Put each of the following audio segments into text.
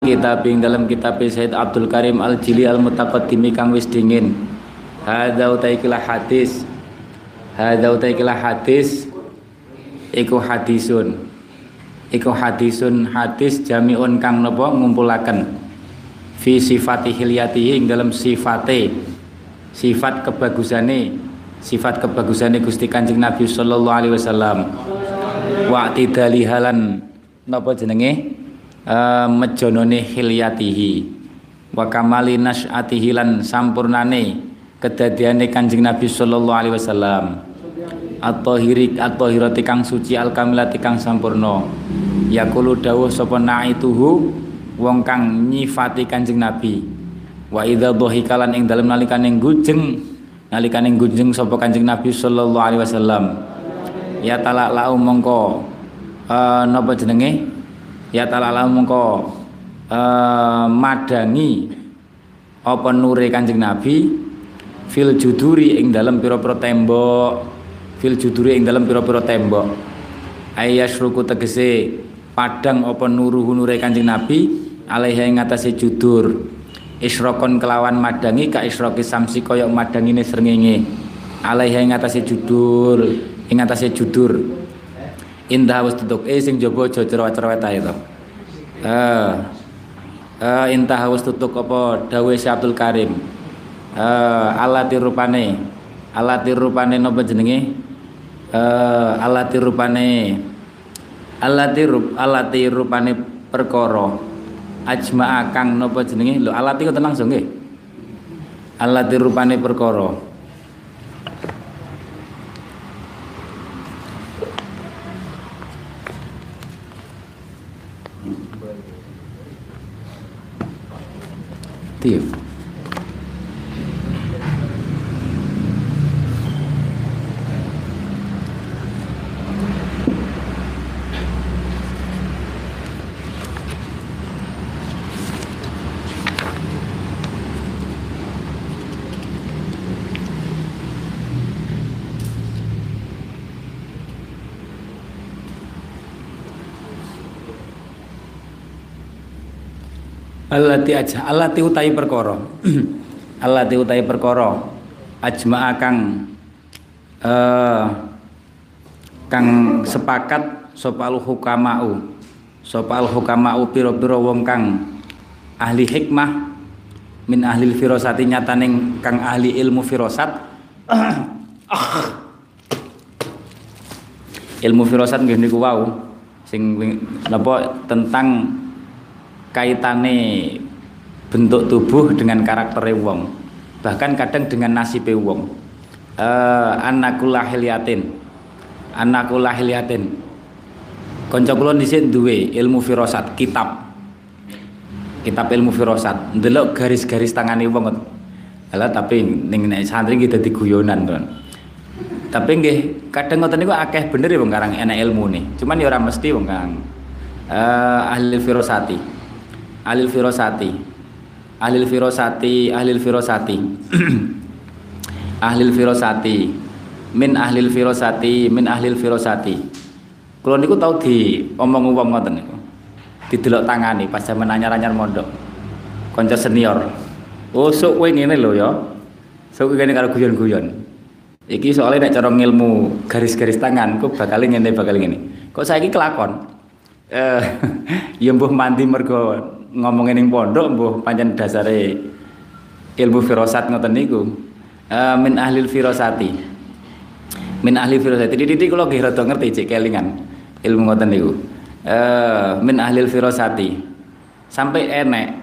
kitab ing dalam kitab Said Abdul Karim Al Jili Al Mutaqaddimi kang wis dingin. Hadza utai kila hadis. Hadza utai kila hadis. Iku hadisun. Iku hadisun hadis jamiun kang napa ngumpulaken. Fi sifati hilyatihi ing dalam sifate. Sifat kebagusane. Sifat kebagusane Gusti Kanjeng Nabi sallallahu alaihi wasallam. Wa tidalihalan napa jenenge uh, mejonone hilyatihi wa kamali nasyatihi lan sampurnane kedadiane Kanjeng Nabi sallallahu alaihi wasallam. At-tahiri at-tahirati kang suci al-kamilati kang sampurna. Yaqulu dawuh sapa naituhu wong kang nyifati Kanjeng Nabi. Wa idza dhahikalan ing dalem nalikane gujeng nalikane gujeng sapa Kanjeng Nabi sallallahu alaihi wasallam. Ya talak lau mongko uh, napa jenenge ya talala mengko uh, madangi apa nure Kanjeng Nabi fil juduri ing dalam pira-pira tembok fil juduri ing dalam pira-pira tembok. Ayasruku tegese padang apa nuruhu nure Kanjeng Nabi alaiha ing atase judur. Isrokon kelawan madangi ka isroki samsi kaya madangine srengenge. Alaiha ing atase judur ing atase judur indah wis tutuk eh sing jaba aja cerewet-cerewet ae to. Eh eh intah wis tutuk apa? Dawuh Si Abdul Karim. Eh alati rupane alati rupane napa jenenge? Eh alati rupane alati rup alati rupane perkara. Ajma kang napa jenenge? Lho alati kok langsung nggih. Alati rupane perkara Tiap. Allati aja allati utai perkara. allati utai perkara. Ajma'a kang uh, kang sepakat sapa al hukamau. Sapa al hukamau pira-pira wong kang ahli hikmah min ahli firasati nyataning kang ahli ilmu firasat. Ilmu firasat nggih niku wau sing napa tentang kaitane bentuk tubuh dengan karakter wong. Bahkan kadang dengan nasib wong. Uh, anakul lahiliatin anakul lahiliatin kanca kula dhisik duwe ilmu firasat kitab. Kitab ilmu firasat. Ndelok garis-garis tangane wong Alah tapi ning nek santri kita dadi guyonan to. Tapi nggih kadang ngoten niku akeh bener ya wong karang enak ilmu nih. Cuman ya ora mesti wong kang. Uh, ahli firasati. Alil firosati ahlil firosati ahlil firosati ahlil firosati min ahlil firosati min ahlil firosati kalau niku tau di omong wong ngoten niku. Didelok tangani pas zaman anyar-anyar mondok. Konco senior. Oh sok kowe ngene lho ya. Sok ngene karo guyon-guyon. Iki soalnya nek cara ilmu garis-garis tangan kok bakal ngene bakal ngene. Kok saiki kelakon? Eh ya mbuh mandi mergo ngomongin ning pondok mbuh pancen dasare ilmu firasat ngoten niku. Uh, min ahlil firasati. Min ahli firasati. Titik kula nggih rada ngerti cek kelingan ilmu ngoten niku. Uh, min ahlil firasati. Sampai enek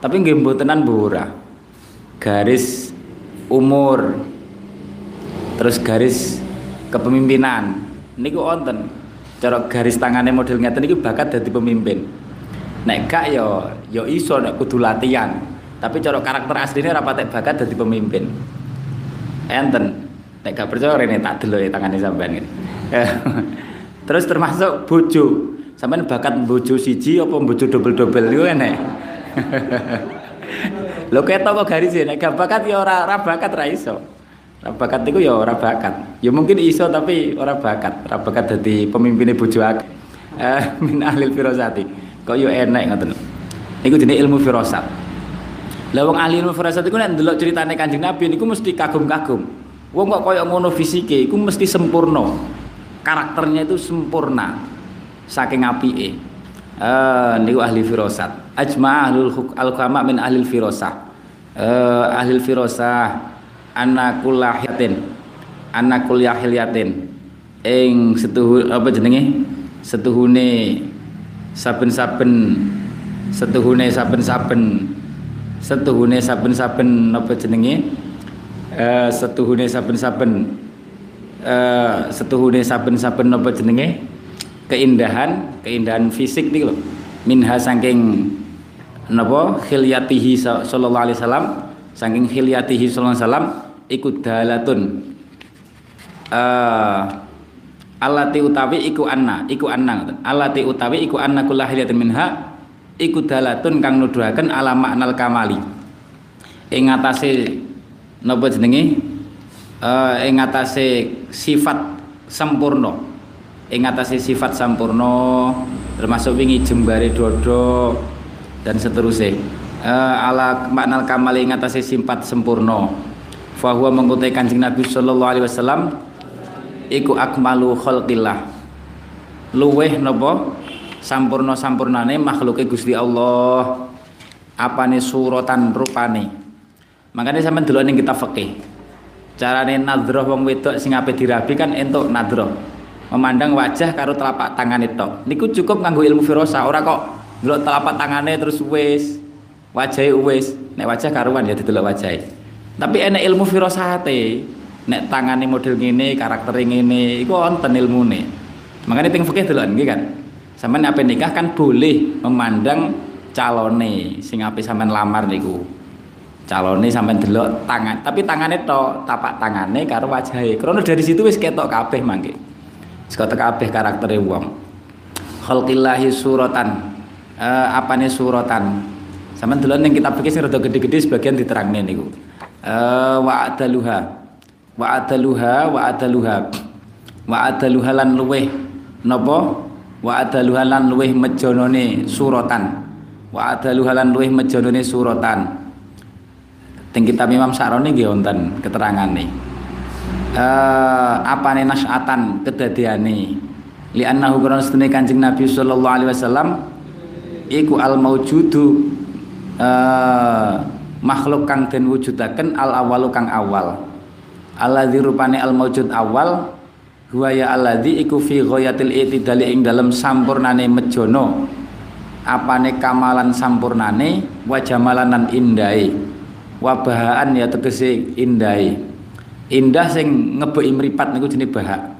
tapi nggih mbotenan ora garis umur terus garis kepemimpinan. Niku wonten. Cara garis tangannya model ngeten niku bakat dadi pemimpin nek gak yo yo iso nek kudu latihan. Tapi cara karakter aslinya rapat bakat jadi pemimpin. Enten. Nek gak percaya rene tak delok ya tangane sampean gitu terus termasuk bojo. Sampean bakat bojo siji apa bojo double-double yo enek? Lho ketok kok garis nek gak bakat ya ora ora bakat ra iso. Ora bakat iku ya ora bakat. Ya mungkin iso tapi ora bakat. Ora bakat dadi pemimpine bojo akeh. Min ahlil firasati kok yo enek ngoten Niku jenenge ilmu firasat. Lah wong ahli ilmu firasat iku nek ndelok critane Kanjeng Nabi niku mesti kagum-kagum. Wong kok koyo ngono fisike iku mesti sempurna. Karakternya itu sempurna. Saking apike. Eh niku ahli firasat. Ajma ahlul al min ahli firasah. Eh ahli firasah anakul lahiyatin. Anakul yahiliyatin. Ing setuhu apa jenenge? Setuhune saben-saben setuhune saben-saben setuhune saben-saben apa jenenge? Uh, setuhune saben-saben uh, setuhune saben-saben apa jenenge? Keindahan keindahan fisik nih loh minha saking napa? Khilyatihi sallallahu alaihi wasallam. Saking khilyatihi sallallahu alaihi wasallam iku dalatun. Uh, alati utawi iku anna iku anna alati utawi iku anna kullahiyatin minha iku dalatun kang nuduhaken ala maknal kamali. Ing atase napa jenenge? Uh, ing sifat sempurna ing atase sifat sempurna termasuk wingi jembare dodo dan seterusnya uh, ala maknal kamali ing atase sifat sempurna fahuwa mengkutai kanjeng Nabi sallallahu alaihi wasallam iku akmalu khalqillah. Luweh napa sampurna sampurnane makhluke Gusti Allah. Apane suratan rupane. Makanya sampean delok ning kitab fikih. Carane nadroh wong wedok sing ape dirabi kan entuk nadroh. Memandang wajah karo telapak tangan itu niku cukup nganggo ilmu firasa ora kok delok telapak tangane terus wis wajahe wis. Nek wajah karuan ya didelok wajahe. Tapi enek ilmu firasate nek tangane model ngene karakter ngene iku wonten ilmune makanya ping fikih delok nggih kan Sampeyan apa nikah kan boleh memandang calone sing ape sampean lamar niku. Calone sampean delok tangan, tapi tangannya to tapak tangane karo wajahe. Karena dari situ wis ketok kabeh mangke. Ketok kabeh karaktere wong. Khalqillahi suratan. Uh, apane suratan? Sampeyan delok ning kitab fikih sing rada gede-gede sebagian diterangne niku. Uh, wa adaluha. Wa adaluha wa adaluha. Wa adaluha lan luweh. Napa? wa adaluhalan luweh mejonone suratan. Wa adaluhalan luweh mejonone suratan. Teng kitab Imam Sa'roni nggih wonten keterangane. Eh apane nasyatan kedadiane? Li annahu qur'an sunne Kanjeng Nabi sallallahu alaihi wasallam iku al maujudu eh makhluk kang den wujudaken al awalu kang awal alladzi rupane al maujud awal huwa ya alladzi iku fi ghayatil itidali ing dalem sampurnane mejono apane kamalan sampurnane wa jamalanan indai. Wa bahaan ya tegese indai. Indah sing ngebeki mripat niku jenenge bahak.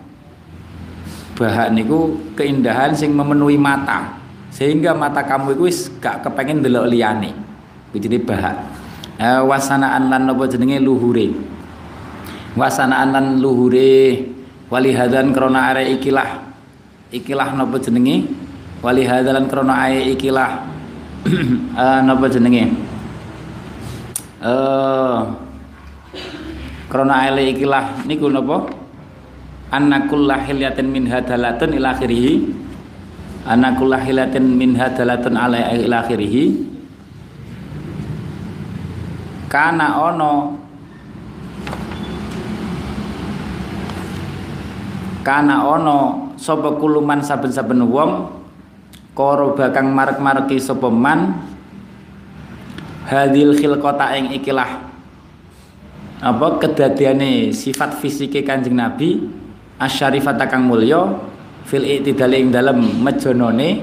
Bahak niku keindahan sing memenuhi mata. Sehingga mata kamu itu wis gak kepengen delok liyane. Iku jenenge bahak. Eh, wasanaan lan napa jenenge luhure wasanaan lan luhure. Walihadan krona are ikilah. Ikilah napa jenenge walihadalan krona are ikilah. Uh, napa jenenge eh uh, krona are ikilah niku napa annakul lahilatin min hadalatun ila akhirih. Annakul lahilatin min hadalatun ala ila akhirih. Kana ono kana ono sapa kuluman saben-saben wong karo bakang marek-mareki sapa man hadil khilqata ing ikilah. Apa kedadiane sifat fisike Kanjeng Nabi asyarifata kang mulya fil i'tidal ing dalem mejonone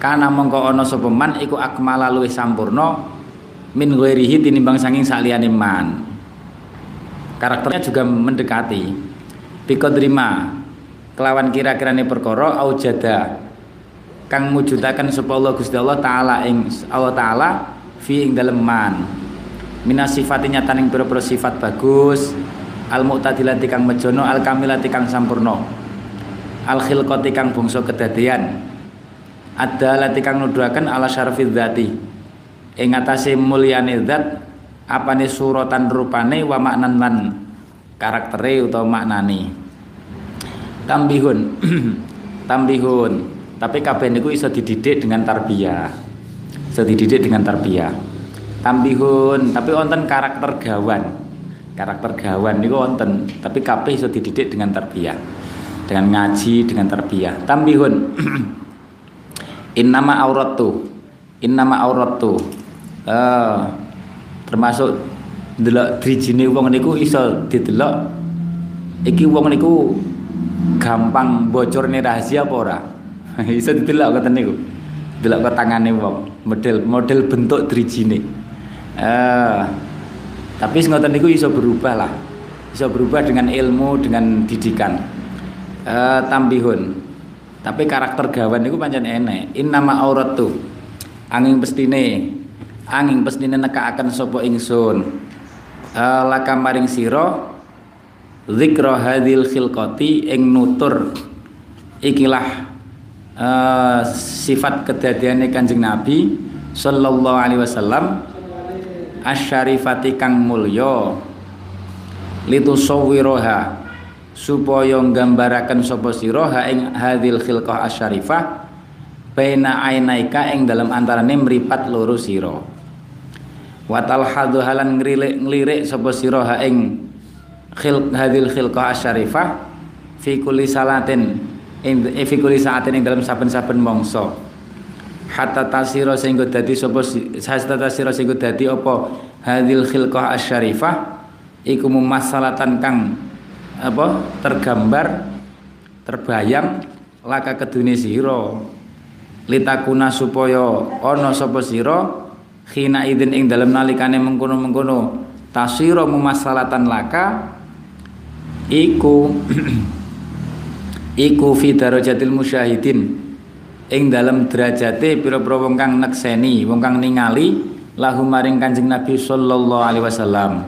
kana mongko ana sapa man iku akmala luwih sampurna min ghairihi tinimbang sanging saliyane man. Karakternya juga mendekati biqadrima. Kelawan kira-kirane perkara aujada. Kang mujudaken sapa Allah Gusti Allah taala ing Allah taala fi ing dalem man. Minas taning pira-pira sifat bagus. Al mu'tadilati kang mejono al kamilati kang sampurna. Al khilqati kang bangsa kedadian. Adalati kang nuduhaken ala syarafid dzati. Ing atase mulyane zat apane suratan rupane wa maknan lan karaktere utawa maknane tambihun. Tambihun. Tapi kabeh niku iso dididik dengan tarbiyah. Iso dididik dengan tarbiyah. Tambihun. Tapi wonten karakter gawan. Karakter gawan niku wonten tapi kabeh iso dididik dengan tarbiyah. Dengan ngaji dengan tarbiyah. Tambihun. Innama auratu. Innama auratu. Uh, termasuk delok drijine wong niku iso didelok. Iki wong niku gampang bocorne rahasia apa ora? Iso didelok ngoten niku delok ke tangane wong. Model model bentuk drijine. Uh, tapi ngoten niku iso berubah lah. Iso berubah dengan ilmu dengan didikan. Uh, tambihun. Tapi karakter gawan niku pancen enek. Innama auratu angin pestine. Angin pestine nekakaken sapa ingsun. Uh, laka maring sira zikra hadil khilqati ing nutur. Ikilah uh, sifat kedadiane Kanjeng Nabi sallallahu alaihi wasallam asyarifati kang mulya litusawwiroha supaya nggambaraken sapa sira ha ing hadil khilqah asyarifah baina ainaika ing dalam antarane mripat loro sira. Wa talhadhu halan ngrilik nglirik sapa sira ha ing khil hadil khilqah asyarifah fi kulli salatin ing eh, fi kulli saatin ing dalam saben-saben mangsa. Hatta tasira sehingga dadi sapa hatta tasira sehingga dadi apa? Hadil khilqah asyarifah iku kang apa tergambar terbayang laka kedune sira. Litakuna supaya ana sapa sira khina idin ing dalem nalikane mengkono-mengkono tasira mumassalatan laka iku iku fi darajatil musyahidin. Ing dalem derajate pira-pira wong kang nekseni wong kang ningali lahu maring Kanjeng Nabi sallallahu alaihi wasallam.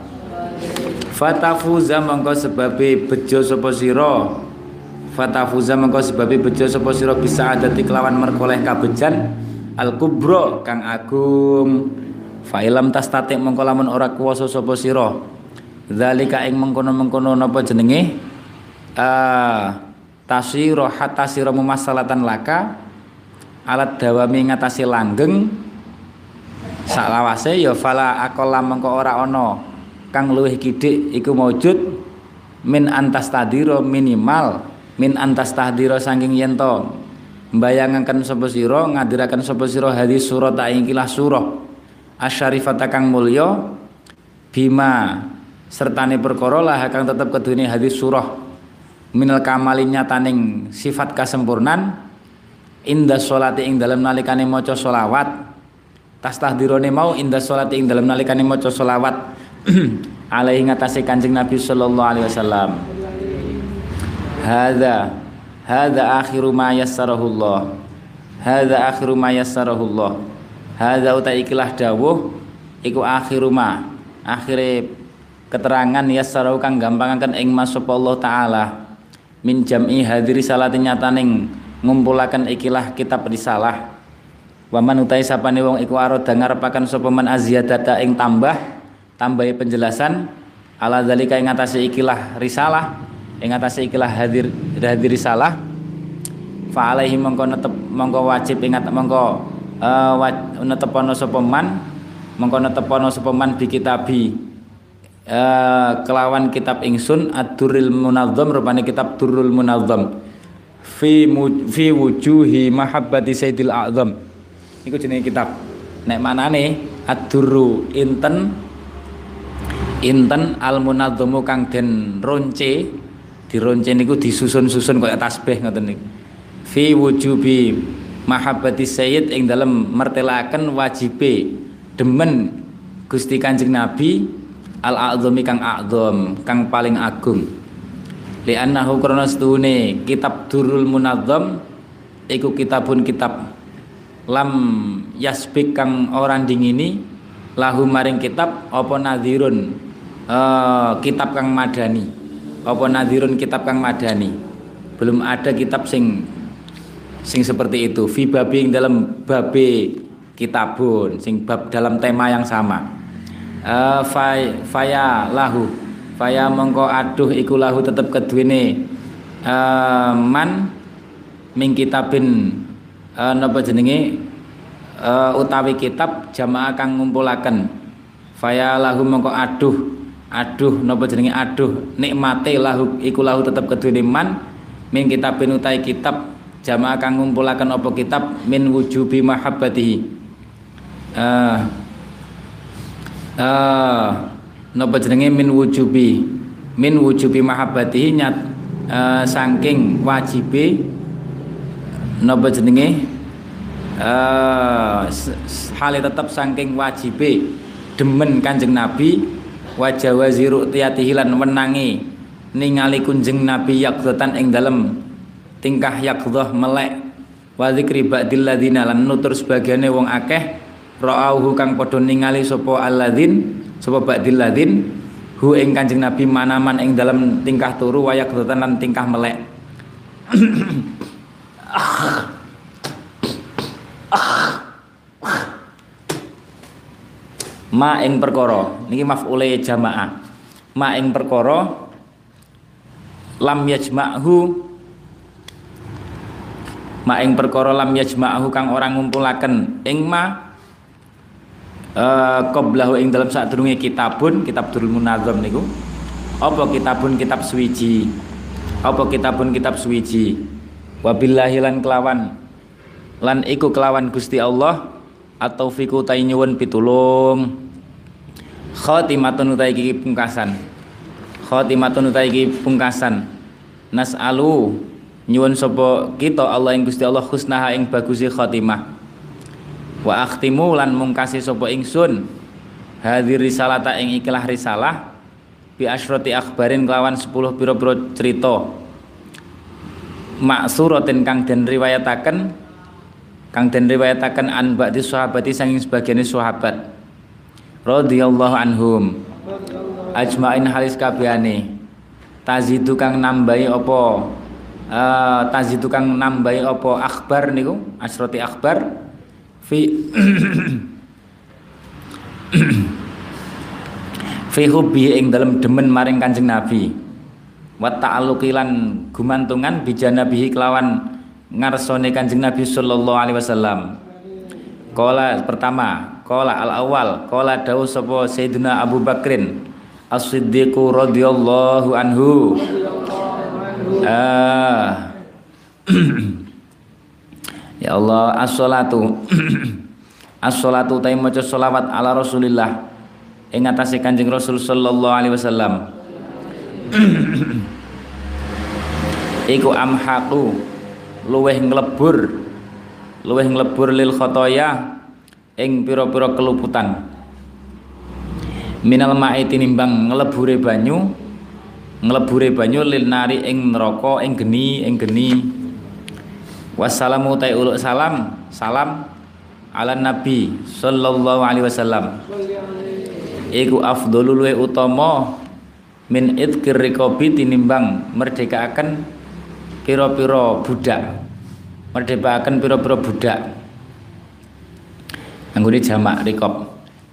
Fatafuza mengko sebabe bejo sapa sira. Fatafuza mengko sebabe bejo sapa sira bisa ada kelawan merkoleh kabejan. Al kubro kang agung. Failam tas tatik mengko lamun ora kuwasa sapa sira Zalika ing mengkono-mengkono napa jenenge? Uh, tasira hatta sira mumasalatan laka alat dawami ngatasi langgeng. Saklawase ya fala akola mengko ora ana kang luwih kidik iku maujud min antas tadiro minimal min antas tahdiro saking yen to. Mbayangaken sapa sira ngadiraken sapa sira hadis surat ikilah surah. Asyarifata kang mulya bima sertane perkara lah kang tetep kedune hadis surah minal kamali nyataning sifat kesempurnaan indah sholati ing dalam nalikane maca solawat tas tahdirone mau indah sholati ing dalam nalikane maca solawat alaihi ngatasi Kanjeng Nabi sallallahu alaihi wasallam. Hadza hadza akhiru ma yassarahu Allah. Hadza akhiru ma yassarahu Allah. Hadza uta ikilah dawuh iku akhiru ma akhire keterangan yassarahu kang gampangaken ing masapa Allah taala. Min jam'i hadiri salati nyataning ngumpulaken ikilah kitab risalah. Waman utai sapane wong iku aroda ngarepaken sapa man aziyadata ing tambah tambahi penjelasan ala zalika ing atase ikilah risalah ing ikilah hadir hadir risalah. Fa alaihi mongko netep mongko wajib ingat mongko uh, netepono sapa man mongko netepono sapa man bi kitabi uh, kelawan kitab ingsun ad-durrul munazzam rupane kitab durrul munazzam. Fi fi wujuhi mahabbati sayyidil a'zam. Iku jenenge kitab. Nek manane ad-durru inten inten al munadzamu kang den ronce dironce niku disusun-susun kaya tasbih ngoten niku. Fi wujubi mahabbati sayyid ing dalem mertelaken wajibe demen Gusti Kanjeng Nabi al a'zami kang a'zam kang paling agung. Li annahu krana stune kitab Durul Munadzam iku kitabun kitab. Lam yasbik kang orang dingini lahu maring kitab apa nadhirun uh, kitab kang madani? Apa nadirun kitab kang madani? Belum ada kitab sing sing seperti itu. Fi babi dalam babe kitabun sing bab dalam tema yang sama uh, faya lahu. Faya mengko aduh iku lahu tetep keduwene uh, man ming kitabin uh, napa jenenge? Uh, utawi kitab jamaah kang ngumpulaken. Faya lahu mongko aduh aduh napa jenenge aduh nikmate lahu iku lahu tetep kedune man min kitabin utai kitab jamaah kang ngumpulaken apa kitab min wujubi mahabbatihi. Uh, uh, napa jenenge? Min wujubi. Min wujubi mahabbatihi nyat uh, saking wajibe. Napa jenenge? Uh, hal tetap saking wajibe. Demen kanjeng Nabi wajah waziru tiatihi lan wenangi ningali kunjeng Nabi yakdotan ing dalem tingkah yakdoh melek. Wa dzikri ba'dil lan nutur sebagiane wong akeh ra'auhu kang padha ningali sapa alladzin sapa ba'dil ladin hu ing kanjeng Nabi manaman ing dalem tingkah turu wa yakdotan lan tingkah melek. Ma ing perkara niki maf'ule jamaah. Ma ing perkara lam yajma'hu ma ing perkara lam yajma'hu kang orang ngumpulaken ing ma qablahu ing dalam sadurunge kitabun kitab Durul Munazam niku. Apa kitabun kitab suwiji? Apa kitabun kitab suwiji? Wabillahi lan kelawan. Lan iku kelawan Gusti Allah atau fiku tai nyuwun pitulung. Khatimatun utai iki pungkasan. Khatimatun utai iki pungkasan. Nas'alu nyuwun sapa kita Allah ing Gusti Allah husnaha ing bagusi khatimah wa akhtimu lan mungkasi sapa ingsun hadir risalata ing ikilah risalah bi asyrati akhbarin kelawan 10 pira-pira cerita. Maksuratin kang den riwayataken kang den riwayataken an ba'di sahabati sanging sebagian sahabat. Radhiyallahu anhum. Ajmain halis kabehane. Tazidu kang nambahi apa? Uh, tazidu kang nambahi apa? Akhbar niku asroti akhbar fi fi hubbi ing dalem demen maring Kanjeng Nabi wa ta'alluqilan gumantungan bijanabihi kelawan ngarsone Kanjeng Nabi sallallahu alaihi wasallam Kala pertama, kala al awal, kala dawu sapa Sayyidina Abu Bakrin As-Siddiq radhiyallahu anhu. Ah. ya Allah, as-salatu. as-salatu ta maca selawat ala Rasulillah ing atase Kanjeng Rasul sallallahu alaihi wasallam. Iku amhaqu luweh nglebur luweh nglebur lil khotoya ing pira-pira keluputan minal ma'i tinimbang nglebure banyu nglebure banyu lil nari ing neraka ing geni ing geni wassalamu ta uluk salam. Salam ala nabi sallallahu alaihi wasallam. Iku afdhalul wa utama min idkir riqabi tinimbang merdekaaken pira-pira budak. Merdekakan pira-pira budak. Anggone jamak rikop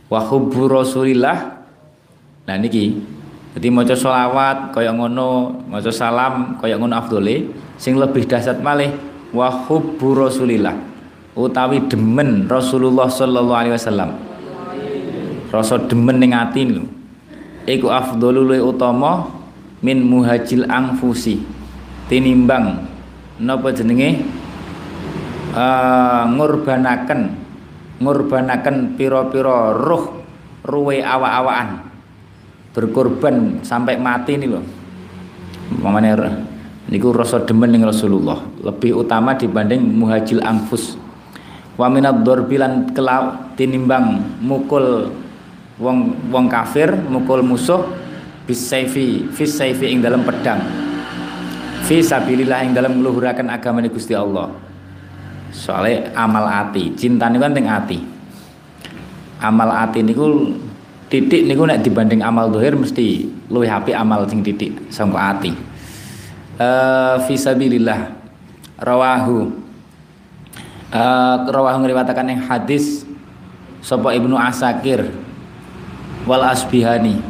wa hubbu rasulillah. Nah niki jadi maca selawat kaya ngono maca salam kaya ngono afdole sing lebih dahsyat malih wa hubbu rasulillah. Utawi demen Rasulullah sallallahu alaihi wasallam. Rasa demen ning ati niku. Iku afdhalul utama min muhajil angfusi tinimbang napa jenenge? Uh, ngurbanaken ngurbanaken piro-piro ruh ruwe awa-awaan berkorban sampai mati nih loh mamane niku rasa demen ning Rasulullah. Lebih utama dibanding muhajil anfus. Wa minad dorbilan kelau tinimbang mukul wong wong kafir mukul musuh bisaifi fis saifi ing dalam pedang. Fi sabilillah ing dalam meluhuraken agama Gusti Allah. Soalnya amal ati. Cinta niku kan teng ati. Amal ati niku titik niku nek dibanding amal dohir mesti luwih apik amal sing titik sangka ati uh, fisabilillah rawahu. Uh, rawahu ngriwatakan yang hadis sapa Ibnu Asakir wal Asbihani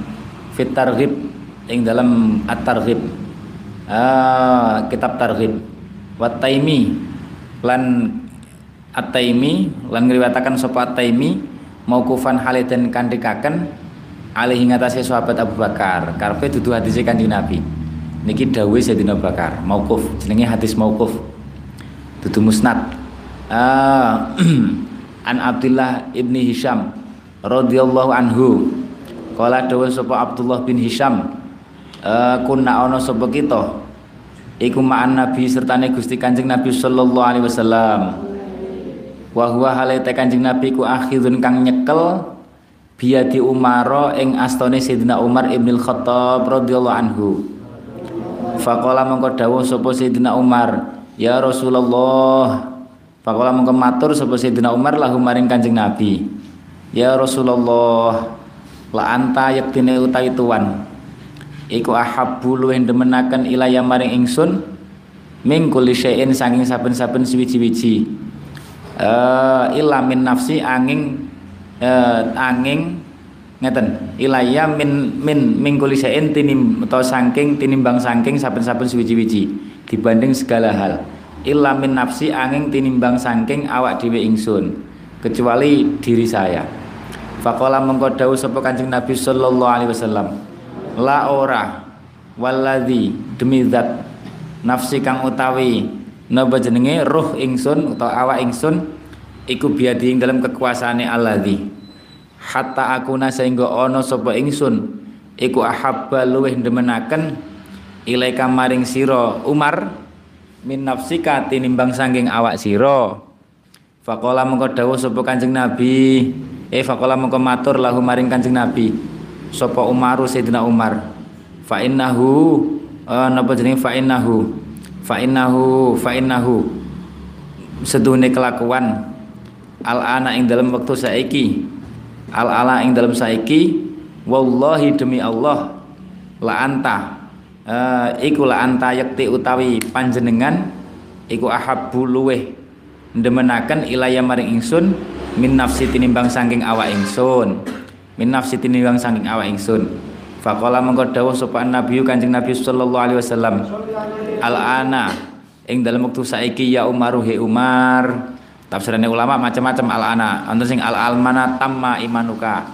fit targhib ing dalam at-targhib. Uh, kitab targhib. Wat taimi lan At-Taimi lan ngriwayataken sapa At-Taimi maukufan halidan kandikaken alih ngatasi sahabat Abu Bakar. Karpe dudu hadis Kanjeng Nabi niki dawuh Sayyidina Bakar maukuf jenenge hadis maukuf dudu musnad. Uh, an Abdullah ibni Hisham radhiyallahu anhu kala dawuh sapa Abdullah bin Hisham uh, kunna ana sapa kita? Iku ma'an Nabi sertane Gusti Kanjeng Nabi sallallahu alaihi wasallam. Wa huwa halaita Kanjeng Nabi ku akhirun kang nyekel biadi Umar ing astone Sayyidina Umar Ibnul Khattab radhiyallahu anhu Faqala mongko dawuh sapa Sayyidina Umar ya Rasulullah. Faqala mongko matur sapa Sayyidina Umar lahu maring Kanjeng Nabi. Ya Rasulullah la anta yektine utawi tuan. Iku ahabbu luwih demenaken ilaya maring ingsun ming kulli syai'in saking saben-saben suwiji-wiji. Uh, illa min nafsi angin uh, angin ngeten. Ilaya min min mingkuli sein tinim atau saking tinimbang saking saben-saben suwiji-wiji dibanding segala hal. Illa min nafsi angin tinimbang saking awak dhewe ingsun kecuali diri saya. Faqala mengko dawuh Kanjeng Nabi sallallahu alaihi wasallam la ora waladhi demi zat nafsi kang utawi napa jenenge ruh ingsun utawa awak ingsun iku biadi ing dalam kekuasaane alladzi hatta aku sehingga ana sapa ingsun iku ahabba luweh demenaken ilaika maring sira. Umar min nafsika tinimbang saking awak sira. Faqala mengko dawuh sapa Kanjeng Nabi. Eh faqala mengko matur lahu maring Kanjeng Nabi. Sapa Umaru Sayyidina Umar? Fa innahu uh, napa jenenge? Fa innahu. Fa innahu fa innahu. Sedune kelakuan. Al ana ing dalam waktu saiki al ala ing dalam saiki wallahi demi Allah la anta uh, iku la anta yakti utawi panjenengan iku ahabbu luweh ndemenaken ilaya maring ingsun min nafsi tinimbang saking awak ingsun min nafsi tinimbang saking awak ingsun. Faqala mengko dawuh sapa Nabi Kanjeng Nabi sallallahu alaihi wasallam al ana ing dalam waktu saiki ya Umaru he Umar tafsirannya ulama macam-macam al ana ana sing al almana tamma imanuka.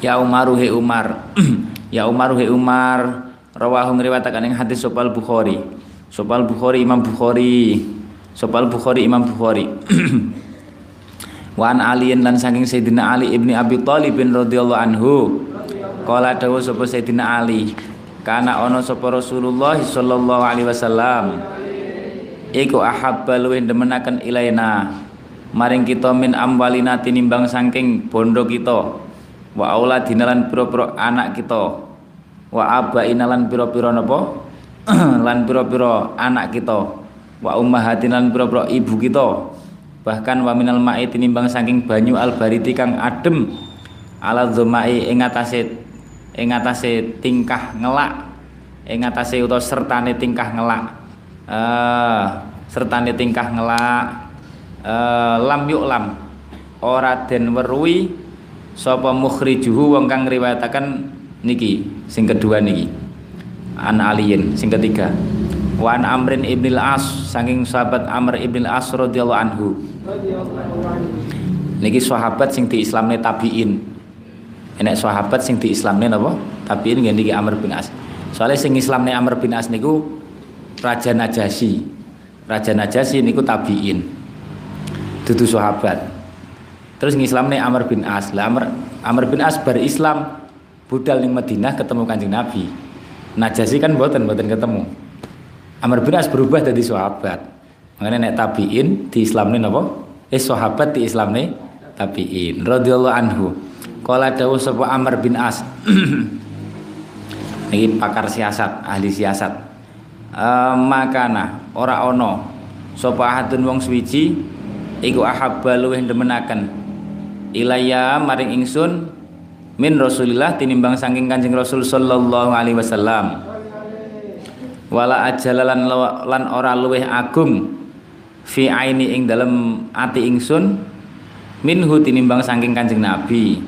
Ya Umaru he Umar. Ya Umaru he Umar. Rawahu ngriwayataken ing hadis sopal Bukhari. Sopal Bukhari Imam Bukhari. Sopal Bukhari Imam Bukhari. Wan aliin dan saking Sayyidina Ali ibni Abi Thalib bin radhiyallahu anhu. Kala dawu sapa Sayyidina Ali, kana ana sapa Rasulullah sallallahu alaihi wasallam. Iku ahabba luwih demenaken ilaina. Maring kita min amwalina tinimbang saking bondo kita. Wa auladina lan pira-pira anak kita. Wa abaina lan pira-pira napa? lan pira-pira anak kita. Wa ummahatina lan pira-pira ibu kita. Bahkan wa minal ma'i tinimbang saking banyu albariti kang adem ala dzomai ing atase ing atase tingkah ngelak ing atase utawa sertane tingkah ngelak eh sertane tingkah ngelak. Eh lam yuk lam. Ora den weruhi sapa mukhrijuhu wong kang riwayataken niki sing kedua niki. An aliyin sing ketiga. Wan Amrin ibnil As saking sahabat Amr ibnil As radhiyallahu anhu. Niki sahabat sing di Islamne tabiin. Enek sahabat sing diislamne napa? Tapi ini nggih Amr bin As. Soalnya sing islamne Amr bin As niku Raja Najasyi Raja Najasyi niku tabiin. Dudu sahabat. Terus ngislamne Amr bin As. Lah Amr, Amr bin As bar Islam budal ning Madinah ketemu Kanjeng Nabi. Najasyi kan mboten mboten ketemu. Amr bin As berubah jadi sahabat. Makanya nek tabiin di Islamne napa? Eh sahabat di Islamne tabiin. Radhiyallahu anhu. Kala dawuh sapa Amr bin As. Ini pakar siasat, ahli siasat. E, makana ora ono. Sapa ahadun wong suwiji iku ahabba luwih demenaken ilaya maring ingsun min Rasulillah tinimbang saking Kanjeng Rasul sallallahu alaihi wasallam. Wala ajalalan lan ora luwih agung fi aini ing dalem ati ingsun minhu tinimbang saking Kanjeng Nabi.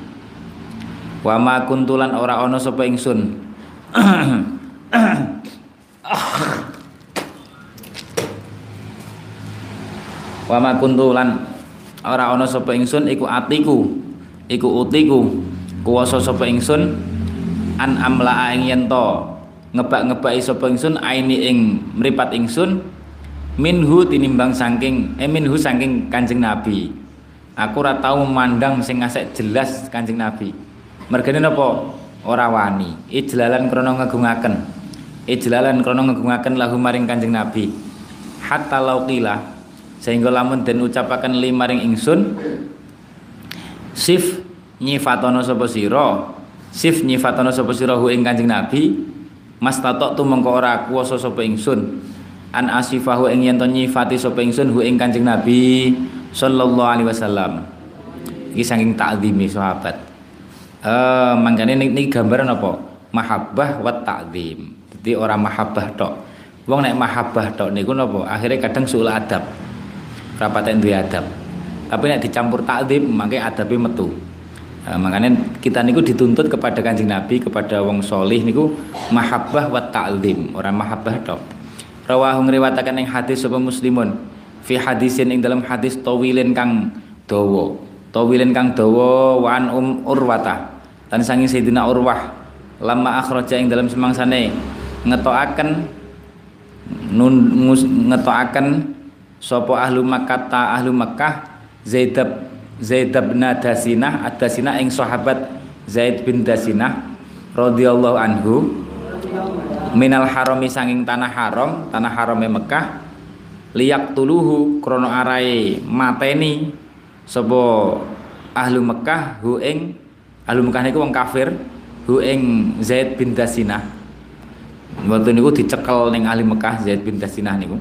Wa ma kuntulan ora ana sapa ingsun wa ma kuntu lan ora ana sapa ingsun iku atiku iku utiku kuwasa sapa ingsun an amla ing yen to ngebak-ngebaki sapa ingsun aini ing mripat ingsun minhu tinimbang saking eh minhu saking Kanjeng Nabi. Aku ora tau memandang sing ngasek jelas Kanjeng Nabi. Mergane napa? Ora wani. Ijlalan krana ngagungaken ijlalan krana ngagungaken lahu maring Kanjeng Nabi. Hatta lauqila sehingga lamun den ucapaken limaring ingsun sif nyifatono sapa sira sif nyifatono sapa sira hu ing Kanjeng Nabi mas tatok tu mengko ora kuwasa sapa ingsun. An asifahu ing yen to nyifati sapa ingsun hu ing Kanjeng Nabi sallallahu alaihi wasallam. Iki saking takzimi sahabat. Eh mangkane niki gambaran apa? Mahabbah wa ta'zim jadi orang mahabbah tok. Wong nek mahabbah tok niku napa? Akhirnya kadang suul adab rapatan duwe adab. Tapi nek dicampur takdim mangke adabe metu. Nah, makanya kita niku dituntut kepada kanjeng Nabi kepada wong solih niku mahabbah wa ta'lim. Orang mahabbah tok. Rawahu ngriwataken ing hadis sapa muslimun fi hadisin ing dalam hadis tawilin kang dawa. Tawilin kang dawa wa an um urwata tan sangi sayyidina urwah lama akhraja ing dalam semangsane ngetokaken nun ngetokaken Sopo ahlu Makkah ta ahlu Makkah? Zaid Zaid bin Dasinah Ad-Dasinah ing sahabat Zaid bin Dasinah radhiyallahu anhu. Minal harami sanging tanah haram tanah harame Mekah. Liyak tuluhu krono arai mateni. Sopo ahlu Mekah hu ing ahlu Mekah niku wong kafir hu ing Zaid bin Dasinah. Waktu niku dicekel ning ahli Mekah Zaid bin Dasinah niku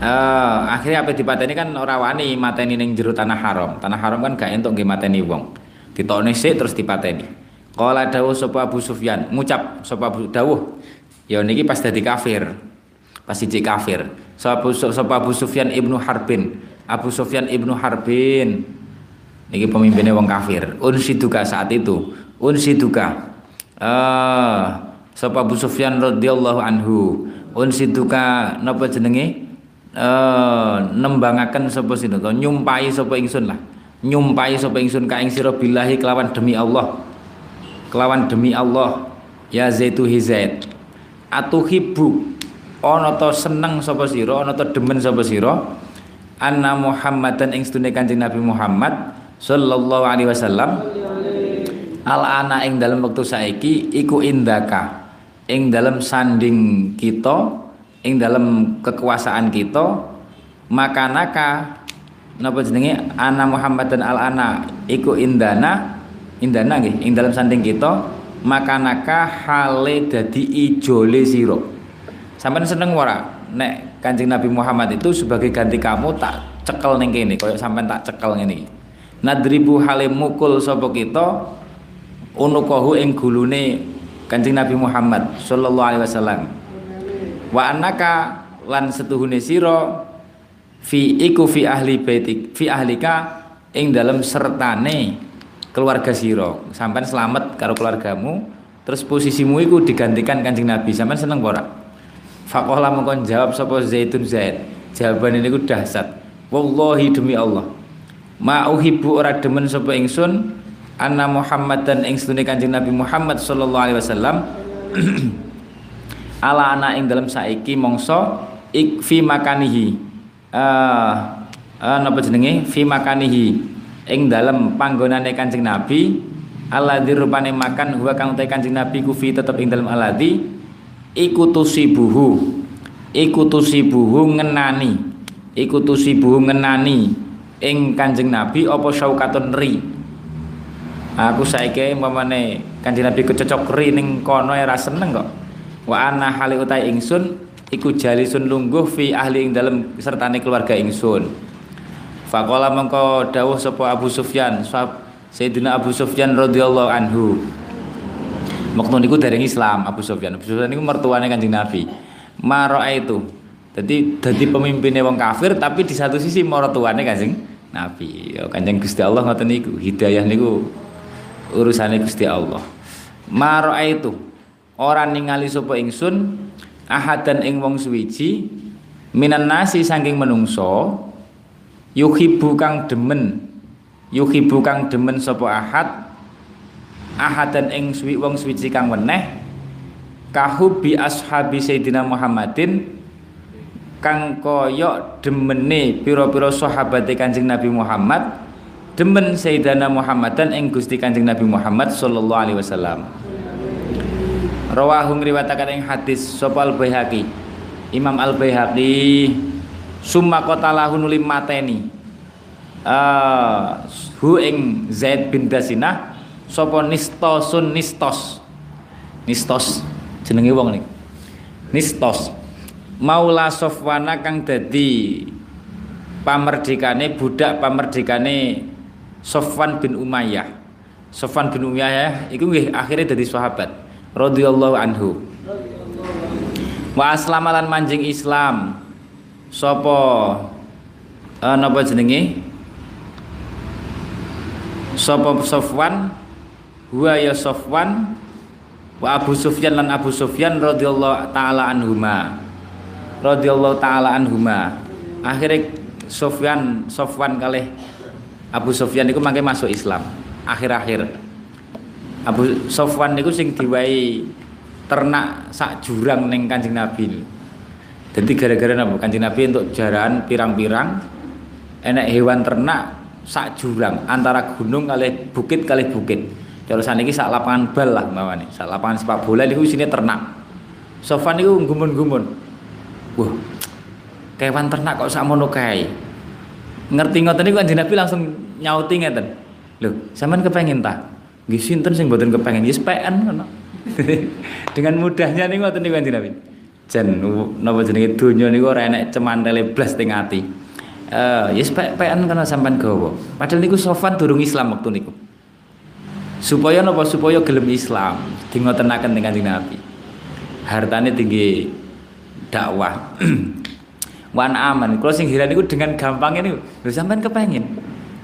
Uh, akhirnya apa dipateni kan ora wani mateni ning jero tanah haram. Tanah haram kan gak entuk nggih mateni wong. Ditokne sik terus dipateni. Qala dawuh sapa Abu Sufyan, ngucap sapa Abu dawuh. Ya niki pas dadi kafir. Pas siji kafir. Sapa Abu Sufyan Ibnu Harbin. Abu Sufyan Ibnu Harbin. Niki pemimpinnya wong kafir. Unsiduka saat itu. Unsiduka. Eh uh, sapa Abu Sufyan radhiyallahu anhu. Unsiduka napa jenenge? Uh, nembangaken sapa sinata nyumpai sapa ingsun lah. Nyumpai sapa ingsun ka ing sira billahi kelawan demi Allah. Kelawan demi Allah. Ya zaitu hizaid atuhibbu ana to seneng sapa sira ana to demen sapa sira. Anna Muhammadan ing sedune Kanjeng Nabi Muhammad sallallahu alaihi wasallam. Al ana ing dalam wektu saiki iku indaka. Ing dalam sanding kita ing dalam kekuasaan kita maka naka napa jenenge? Ana Muhammad dan al ana iku indana indana nggih ing dalam sanding kita maka naka hale dadi ijole sira. Sampean seneng ora? Nek Kanjeng Nabi Muhammad itu sebagai ganti kamu tak cekel ning kene koyo sampean tak cekel ngene nadribu hale mukul sapa kita unukahu ing gulune Kanjeng Nabi Muhammad sallallahu alaihi wasallam wa annaka lan setuhune sira fi iku fi ahli baitik fi ahlika ing dalam sertane keluarga sira. Sampean selamat karo keluargamu terus posisimu iku digantikan Kanjeng Nabi. Sampean seneng ora? Faqala mongkon jawab sapa Zaitun Zaid. Jawaban ini ku dahsyat. Wallahi demi Allah. Ma uhibbu ora demen sapa ingsun anna Muhammadan ing sedune Kanjeng Nabi Muhammad sallallahu alaihi wasallam ala ana ing dalam saiki mongso ik fi makanihi. Uh, uh, napa jenenge? Fi makanihi. Ing dalam panggonane Kanjeng Nabi alladzi rupane makan huwa kang utai Kanjeng Nabi ku fi tetep ing dalam alladzi iku tusibuhu. Iku tusibuhu ngenani. Iku tusibuhu ngenani ing Kanjeng Nabi apa syaukatun ri? Aku saiki umpamane Kanjeng Nabi kecocok ri ning kono ora seneng kok wa ana hali utai ingsun iku jalisun lungguh fi ahli ing dalem sertane keluarga ingsun. Faqala mengko dawuh sapa Abu Sufyan Sayyidina Abu Sufyan radhiyallahu anhu. Waktu niku dereng Islam Abu Sufyan. Abu Sufyan niku mertuane Kanjeng Nabi. Mara itu? Jadi jadi pemimpinnya wong kafir tapi di satu sisi mertuane Kanjeng Nabi. Ya Kanjeng Gusti Allah ngoten niku hidayah niku urusane Gusti Allah. Mara itu Orang ningali sapa ingsun ahadan ing wong suwiji minan nasi saking menungso yuhibbu kang demen yuhibbu kang demen sapa ahad ahadan ing suwi wong suci kang weneh kahubi ashabi Sayyidina Muhammadin kang kaya demene pira-pira sahabate Kanjeng Nabi Muhammad demen Sayyidina Muhammadan ing Gusti Kanjeng Nabi Muhammad sallallahu alaihi wasallam Rawahu ngriwataken ing hadis sapa Al Imam Al Baihaqi summa qatalahu nuli mateni uh, hu ing Zaid bin Dasinah sapa nistosun nistos. Nistos jenenge wong nih nistos. Maula Sofwana kang dadi pamerdikane budak pamerdikane Sofwan bin Umayyah. Sofwan bin Umayyah iku nggih akhirnya dadi sahabat radhiyallahu anhu. Wa aslamalan manjing Islam. Sapa uh, napa jenenge sapa Sofwan? Huwa ya Sofwan. Wa Abu Sufyan lan Abu Sufyan radhiyallahu taala anhuma. Radhiyallahu taala anhuma. Akhirnya Sofyan Sofwan kalih Abu Sufyan itu mangke masuk Islam. Akhir-akhir Abu Sofwan niku sing diwai ternak sak jurang neng Kanjeng Nabi. Jadi gara-gara napa Kanjeng Nabi untuk jaran pirang-pirang enek hewan ternak sak jurang antara gunung kali bukit kali bukit. Kalau saniki sak lapangan bal lah nih, sak lapangan sepak bola niku sini ternak. Sofwan niku gumun-gumun. Wah, kewan ternak kok sak mono. Ngerti ngoten niku Kanjeng Nabi langsung nyauti ngeten. Lho, sampean kepengin ta? Nggih sinten sing mboten kepengin yes PN ngono. Dengan mudahnya niku ngoten niku Kanjeng Nabi. Jan napa jenenge donya niku ora enek cemantele blas teng ati. Eh yes PN kana sampean gawa. Padahal niku Sofan durung Islam waktu niku. Supaya napa supaya gelem Islam, di ngotenaken teng Kanjeng Nabi. Hartane tinggi dakwah. Wan aman, kalau sing heran niku dengan gampang ini, lho sampean kepengin.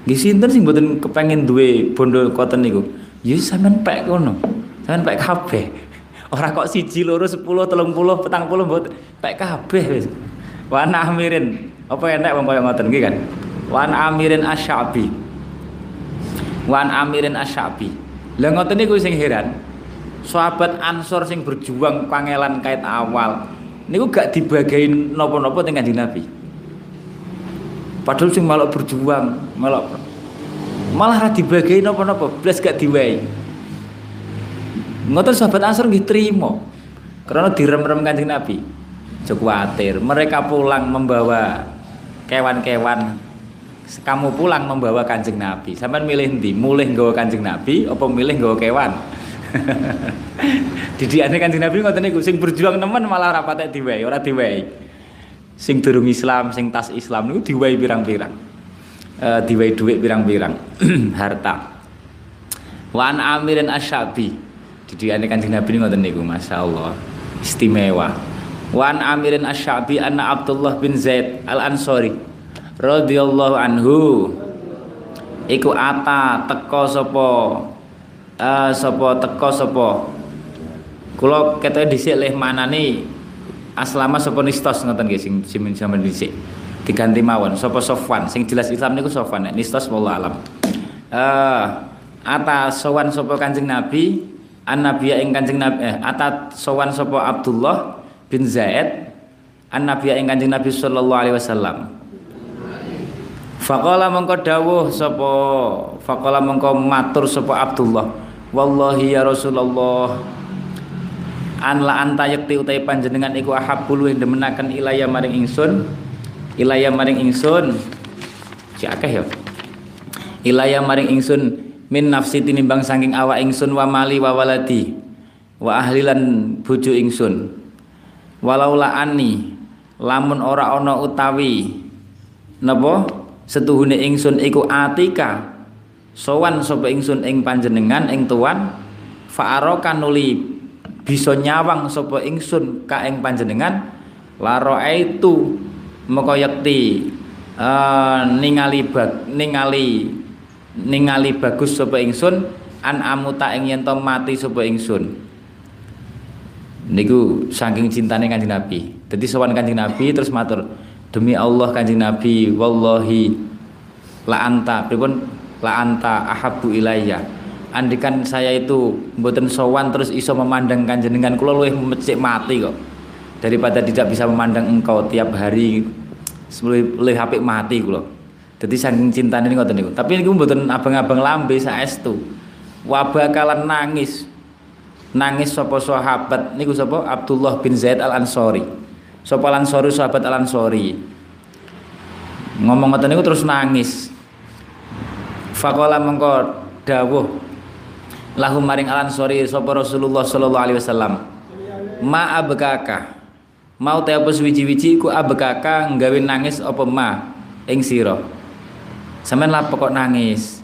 Nggih sinten sing mboten kepengin duwe bondo koten niku? Ya sampean pek kono. Sampean pek kabeh. Ora kok siji loro 10 30 40 mbot pek kabeh wis. Wan amirin. Apa enak wong kaya ngoten iki kan? Wan amirin asyabi. Wan amirin asyabi. Lah ngoten niku sing heran. Sahabat Ansor sing berjuang pangelan kait awal niku gak dibagain napa-napa teng Kanjeng Nabi. Padahal sing malah berjuang, malah malah ra dibagi napa-napa blas gak diwai ngoten sahabat Ansor nggih trimo karena direm-rem Kanjeng Nabi aja kuatir mereka pulang membawa kewan-kewan. Kamu pulang membawa Kanjeng Nabi. Sampean milih ndi mulih nggawa Kanjeng Nabi apa milih nggawa kewan? Didikane Kanjeng Nabi ngoten niku sing berjuang nemen malah ora patek diwai ora diwai sing durung Islam sing tas Islam niku diwai pirang-pirang uh, diwai duit pirang-pirang. Harta. Wan amirin asyabi. Didiane kanjeng Nabi ngoten niku masyaallah. Istimewa. Wan amirin asyabi anna Abdullah bin Zaid al Ansori radhiyallahu anhu. Iku ata teko sapa uh, sapa teko sapa. Kula ketoke dhisik leh manane aslama sapa nistos ngoten nggih sing sampeyan dhisik diganti mawon. Sapa Sofwan? Sing jelas Islam niku Sofwan nistos wallahu alam. Uh, atas sowan sapa Kanjeng Nabi? An nabiya ing Kanjeng Nabi eh atat sowan sapa Abdullah bin Zaid? An nabiya ing Kanjeng Nabi sallallahu alaihi wasallam. Faqala mongko dawuh sapa faqala mongko matur sapa Abdullah. Wallahi ya Rasulullah an la anta yakti utai panjenengan iku ahabbul demenaken ilaya maring ingsun ilaya maring ingsun. Si akeh ya? Ilaya maring ingsun min nafsi tinimbang saking awa ingsun wa mali wa waladi wa ahlilan bojo ingsun. Walaula ani lamun ora ana utawi napa? Setuhune ingsun iku atika sowan sapa ingsun ing panjenengan ing tuan fa'aro kanuli bisa nyawang sapa ingsun ka ing panjenengan laro itu moko yakti uh, ningali bag, ningali ningali bagus sapa ingsun an amuta ing yen mati sapa ingsun. Niku saking cintane Kanjeng Nabi. Dadi sowan Kanjeng Nabi terus matur demi Allah Kanjeng Nabi wallahi la anta pripun la anta ahabbu ilayya. Andikan saya itu mboten sowan terus iso memandang kanjenengan kula luwih mecik mati kok daripada tidak bisa memandang engkau tiap hari luwih apik mati kula jadi saking cintane ngoten niku. Tapi niku mboten abang-abang lambe saestu. Wabah kalian nangis. Nangis sapa sahabat niku sapa? Abdullah bin Zaid Al Ansori sapa Al Ansori sahabat Al Ansori ngomong ngoten niku terus nangis. Fakola mengko dawuh lahu maring Al Ansori sapa Rasulullah sallallahu alaihi wasallam ma mau te apa suwi-wiji ku abkaka nggawe nangis apa ma ing sira sampean lah pokok nangis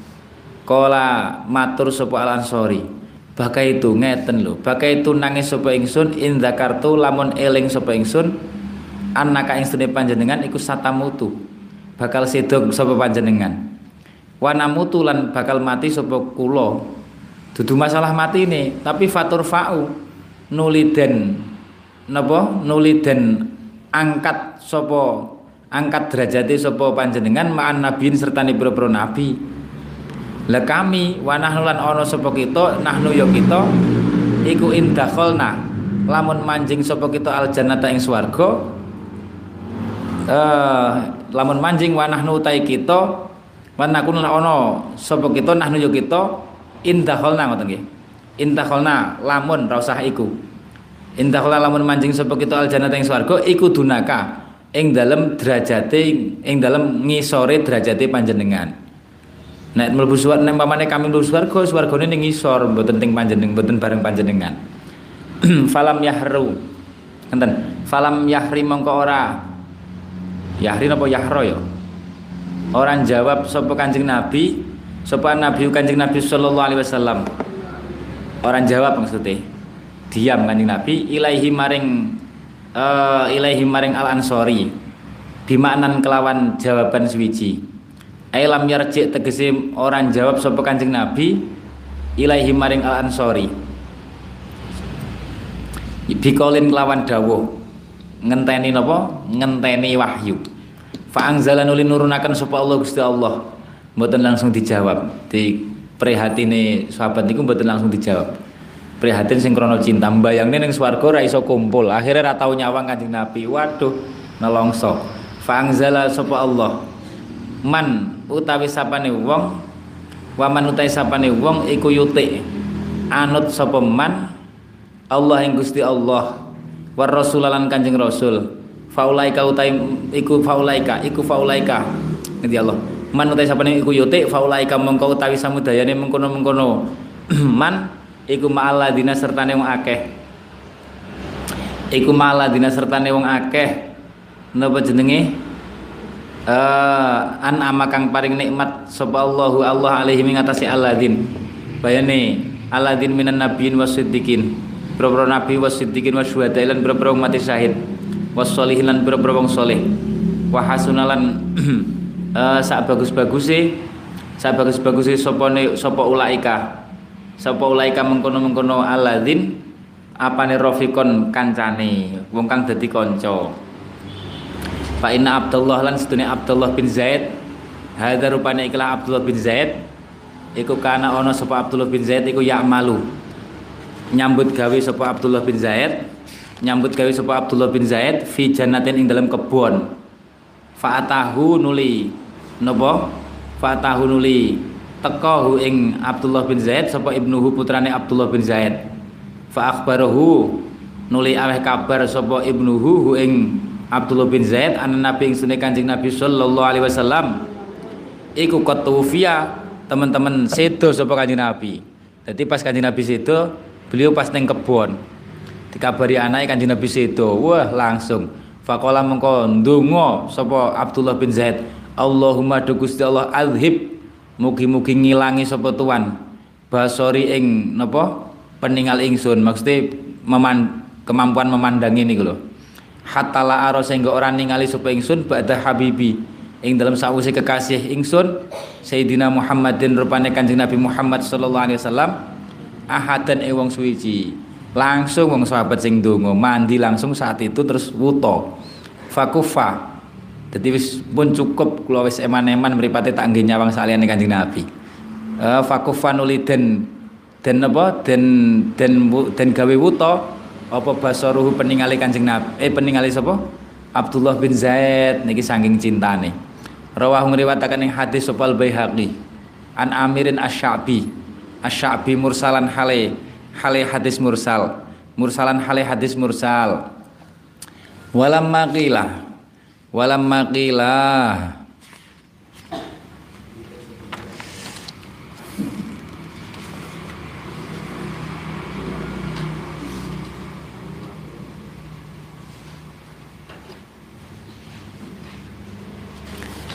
Kola matur sapa Al Ansori. Bakai itu ngeten lho, bakai itu nangis sapa ingsun in zakartu lamun eling sapa ingsun anaka ingsun panjenengan iku satamutu. Bakal sedok sapa panjenengan. Wana mutu lan bakal mati sapa kula. Dudu masalah mati ini, tapi fatur fa'u nuliden napa? Nuliden angkat sapa angkat derajate sapa panjenengan ma'an nabiin serta pira nabi. Lah kami wa nahnu lan ana sapa kita nahnu ya kita iku indakhalna lamun manjing sapa kita al jannata ing swarga eh lamun manjing wa nahnu utai kita wa nakun ana sapa kita nahnu ya kita indakhalna ngoten nggih. Indakhalna lamun ra usah iku indakhalna lamun manjing sapa kita al jannata ing swarga iku dunaka ing dalem derajate ing dalem ngisore derajate panjenengan Nek mlebu swarga nek pamane kami mlebu swarga, swargane ning ngisor, mboten teng panjenengan, mboten bareng panjenengan. Falam yahru. Ngenten. Falam yahri mongko ora Yahri napa yahro ya? Orang jawab sapa Kanjeng Nabi, sapa Nabi Kanjeng Nabi sallallahu alaihi wasallam. Orang jawab maksudnya. Diam Kanjeng Nabi ilaihi maring uh, ilaihi maring Al Ansori. Bimaknan kelawan jawaban suwiji Ailam yarji tegese orang jawab sapa Kanjeng Nabi ilaihi maring al ansori. Bikolin kelawan dawuh ngenteni napa? Ngenteni wahyu. Fa anzala nulin nurunaken sapa Allah Gusti Allah. Mboten langsung dijawab. Di prihatine sahabat niku mboten langsung dijawab. Prihatin sing krana cinta. Mbayangne ning swarga ora iso kumpul. Akhirnya ra tau nyawang Kanjeng Nabi. Waduh, nelongso. Fa anzala sapa Allah? Man utawi sapane wong waman utawi sapane wong iku anut sapa man? Allah ing Gusti Allah. War rasulalan kanjeng rasul. Faulaika utai iku faulaika iku faulaika. Ngerti Allah? Man utai sapane iku yuti faulaika mengko utawi samudayane mengkono-mengkono. Man iku ma'aladina sertane wong akeh. Iku ma'aladina sertane wong akeh. Napa jenenge? Uh, an ama kang paring nikmat sapa Allahu Allah alaihi mengatasi aladin. Bayane aladin minan nabiyyin wasiddiqin boro nabi wasiddiqin wasyuhada lan boro mati syahid. Wassolihin lan boro wong saleh wa hasunalan uh, sak bagus-baguse sak bagus-baguse sapa sapa ulaika sapa ulaika mengkono-mengkono aladin apane rofikon kancane wong kang dadi kanca. Fa inna Abdullah lan sedune Abdullah bin Zaid hadza rupane ikhlas Abdullah bin Zaid iku kana ana sapa Abdullah bin Zaid iku ya'malu. Nyambut gawe sapa Abdullah bin Zaid nyambut gawe sapa Abdullah bin Zaid fi jannatin ing dalam kebon fa'atahu nuli. Napa? Fa'atahu nuli teko ing Abdullah bin Zaid sapa ibnuhu putrane Abdullah bin Zaid. Fa akhbarahu nuli aweh kabar sapa ibnuhu ing Abdullah bin Zaid anak Nabi yang sunai kanjeng Nabi Sallallahu Alaihi Wasallam. Iku ketufia teman-teman sedo sapa kanjeng Nabi. Jadi pas kanjeng Nabi sedo beliau pas neng kebon. Dikabari anak kanjeng Nabi sedo wah langsung. Fakola mengko ndonga sapa Abdullah bin Zaid Allahumma du Gusti Allah adhib mugi-mugi ngilangi sapa tuan basori ing napa? Peninggal ingsun. Maksudnya meman, kemampuan memandangi ini lho. Hatta la aro sehingga orang ningali sapa ingsun ba'da habibi. Ing dalam sawise kekasih ingsun Sayyidina Muhammadin rupane Kanjeng Nabi Muhammad sallallahu alaihi wasallam ahadan e wong suwiji. Langsung wong sahabat sing donga mandi langsung saat itu terus wuto. Fakufa Dadi wis pun cukup kula wis eman-eman mripate tak nggih nyawang saliyane Kanjeng Nabi. Uh, fakufanuli den den apa? Den den den gawe wuta apa basaruhu peninggali Kanjeng Nabi eh peninggali sapa? Abdullah bin Zaid niki saking cintane. Rawahu ngriwataken ing hadis sopal Baihaqi an Amirin Asy-Sya'bi Asy-Sya'bi mursalan hale hale hadis mursal. Mursalan hale hadis mursal. Walam maqila walam maqila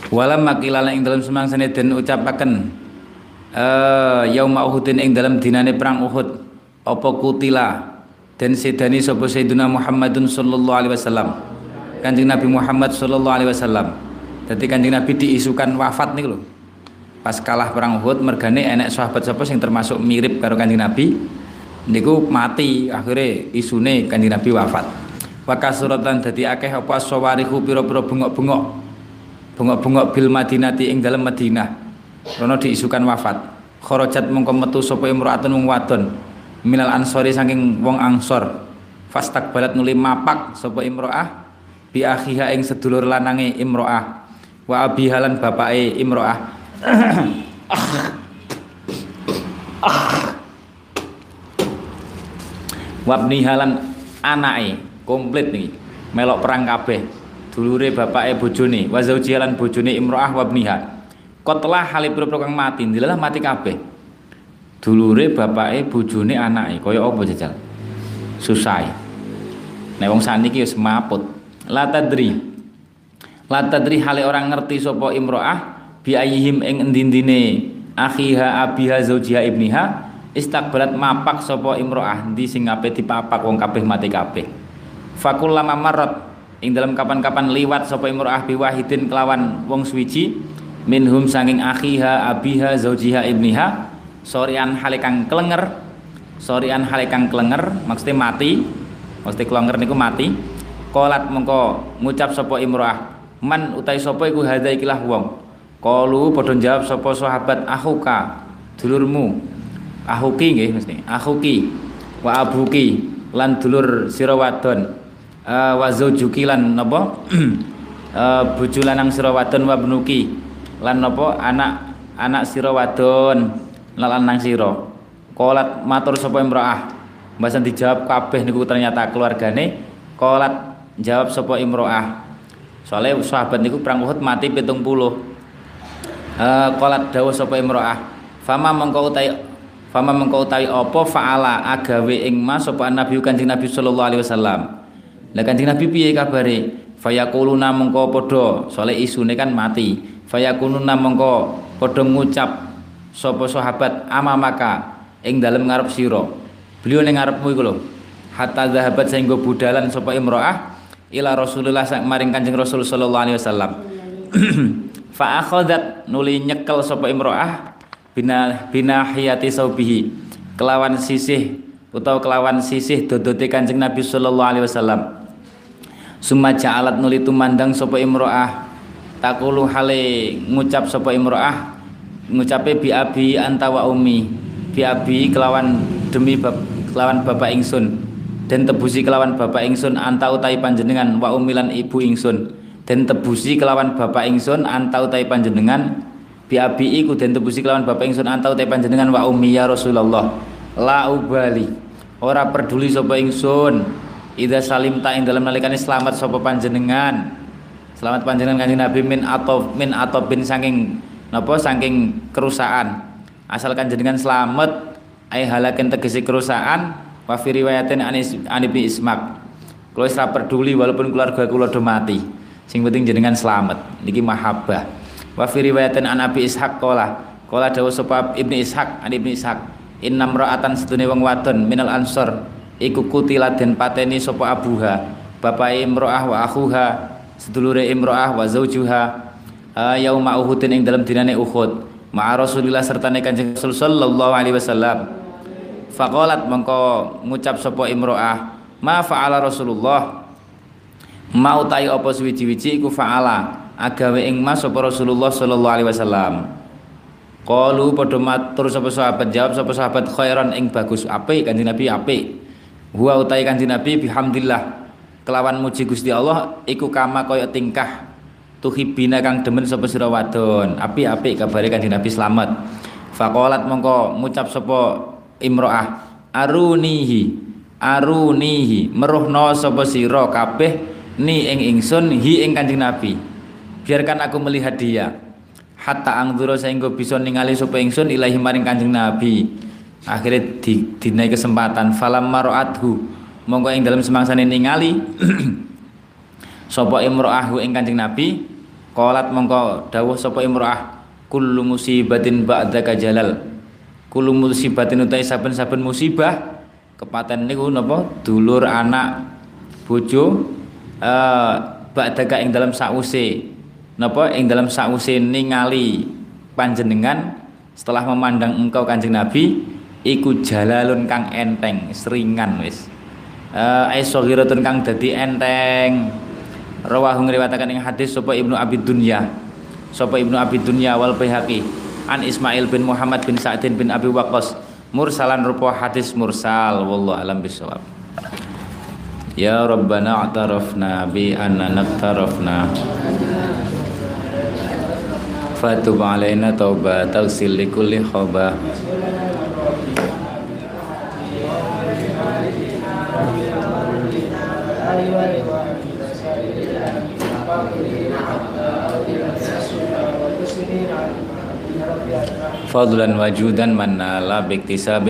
Walam makilala ing dalam semangsane den ucapaken eh yauma Uhudin ing dalam dinane perang Uhud apa kutila dan sedani sapa Sayyidina Muhammadun sallallahu alaihi wasallam. Kanjeng Nabi Muhammad sallallahu alaihi wasallam. Dadi Kanjeng Nabi diisukan wafat niku lho. Pas kalah perang Uhud mergane enek sahabat sapa sing termasuk mirip karo Kanjeng Nabi niku mati. Akhirnya isune Kanjeng Nabi wafat. Wa kasuratan dadi akeh apa sawarihu pira-pira bengok-bengok. Bengok-bengok bil Madinati ing dalam Madinah. Rono diisukan wafat. Kharajat mongko metu sapa imraatun wong wadon. Minal ansori saking wong angsor fastak balat nuli mapak sapa imroah bi akhiha ing sedulur lanange imroah. Wa abihalan bapake imroah. Wabni halan anake komplit nih melok perang kabeh. Dulure bapake bojone. Wa zaujiha lan bojone imroah wa ibniha kotlah hale pira kang mati ndilalah mati kabeh. Dulure bapake bojone anake. Kaya apa jajal? Susah. Nek wong saniki wis maput la tadri. La tadri hale orang ngerti sapa imroah bi ayihim ing endi-endine akhiha abiha zaujiha ibniha istakbalat mapak sapa imroah ndi sing ape dipapak wong kabeh mati kabeh. Fakullama marrat ing dalam kapan-kapan liwat sapa imro'ah biwahidin kelawan wong suwiji minhum sanging akhiha abiha zaujiha ibniha sorian halikang klenger sorian halikang klenger maksudnya mati maksudnya klenger niku mati kolat mengko ngucap sapa imro'ah. Man utai sapa iku hadza ikilah wong. Kalu padha jawab sapa sahabat ahuka dulurmu. Ahuki nggih mesti. Ahuki wa abuki lan dulur sira wadon. Uh, wa zaujuki lan napa? Uh, bojo lanang sira wa benuki lan napa? Anak anak sira wadon lanang sira. Kolat matur sapa imroah. Mbasan dijawab kabeh niku ternyata keluargane. Kolat jawab sapa imroah soalnya sahabat niku perang Uhud mati pitung puluh uh, kolat dawuh sapa imroah fama mengkau utai fama mengkau utai apa faala agawe ing mas sapa nabi kanjeng nabi sallallahu alaihi wasallam lah Kanjeng Nabi piye kabare? Fayaquluna mengko padha, soalé isune kan mati. Fayakununa mengko padha ngucap sapa sahabat amamaka ing dalem ngarep sira. Beliau ning ngarepmu iku lho. Hatta zahabat sehingga budalan sapa imro'ah ila Rasulullah maring Kanjeng Rasul sallallahu alaihi wasallam. Fa akhadat nuli nyekel sapa imro'ah bina binahiyati saubihi. Kelawan sisih utawa kelawan sisih dodote Kanjeng Nabi sallallahu alaihi wasallam. Summa ja'alat nuli tumandang sapa imro'ah. Takulu hale ngucap sapa imro'ah ngucape bi abi anta wa bi abi kelawan demi bab, kelawan bapak ingsun dan tebusi kelawan bapak ingsun anta utai panjenengan wa umilan ibu ingsun dan tebusi kelawan bapak ingsun anta utai panjenengan bi abi iku dan tebusi kelawan bapak ingsun anta utai panjenengan wa ummi ya Rasulullah la ubali ora peduli sapa ingsun Ida salim ta ing dalam nalikane selamat sapa panjenengan. Selamat panjenengan kanjeng Nabi min atau min atau bin saking napa saking kerusakan. Asal jenengan selamat ai halaken tegesi kerusakan wa fi riwayatin an Ibnu Ismak. Kula wis peduli walaupun keluarga kula do mati. Sing penting jenengan selamat. Niki mahabbah. Wa fi riwayatin an Abi Ishaq qala qala dawuh sapa Ibnu Ishaq an Ibnu Ishaq innam ra'atan sedune wong wadon minal ansor iku kutila den pateni sapa abuha bapak imro'ah wa akhuha sedulure imro'ah wa zaujuha yauma uhudin ing dalam dinane Uhud ma'a Rasulillah sertane Kanjeng Rasul sallallahu alaihi wasallam faqalat mengko ngucap sapa imro'ah ma fa'ala Rasulullah? Mau tayo apa suwiji-wiji iku fa'ala agawe ing mas sapa Rasulullah sallallahu alaihi wasallam. Qalu padha matur sapa sahabat jawab sapa sahabat khairan ing bagus apik Kanjeng Nabi apik. Huwa utai Kanjeng Nabi bihamdillah kelawan muji Gusti Allah iku kama kaya tingkah tuhibina kang demen sapa sira wadon. Apik-apik kabare Kanjeng Nabi selamat. Faqalat mongko ngucap sapa imro'ah. Arunihi arunihi. Meruhno sapa sira kabeh ni ing ingsun hi ing Kanjeng Nabi. Biarkan aku melihat dia. Hatta angdura sehingga bisa ningali sapa ingsun ilahi maring Kanjeng Nabi. Akhirnya di, dinai kesempatan. Falam maroathu monggo ing dalam semangsane ningali sapa imro'ahu ing Kanjeng Nabi. Qalat mongko dawuh sapa imro'ah. Kullu musibatin ba'daka jalal kullu musibatin utai saben-saben musibah kepaten niku napa? Dulur anak bojo uh, ba'daka ing dalam sause napa? Ing dalam sause ningali panjenengan setelah memandang engkau Kanjeng Nabi iku jalalun kang enteng seringan wis. Eh, aisogiratun kang dadi enteng. Rawahu ngriwataken ing hadis sapa Ibnu Abi Dunya sapa Ibnu Abi Dunya wal Baihaqi an Ismail bin Muhammad bin Sa'din bin Abi Waqqas. Mursalan rupa hadis mursal. Wallahu alam bisawab Ya Rabbana a'tarafna bi anna naqtarafna fatub alaina tauba tausil likulli khoba fadlan wajudan manala biktisab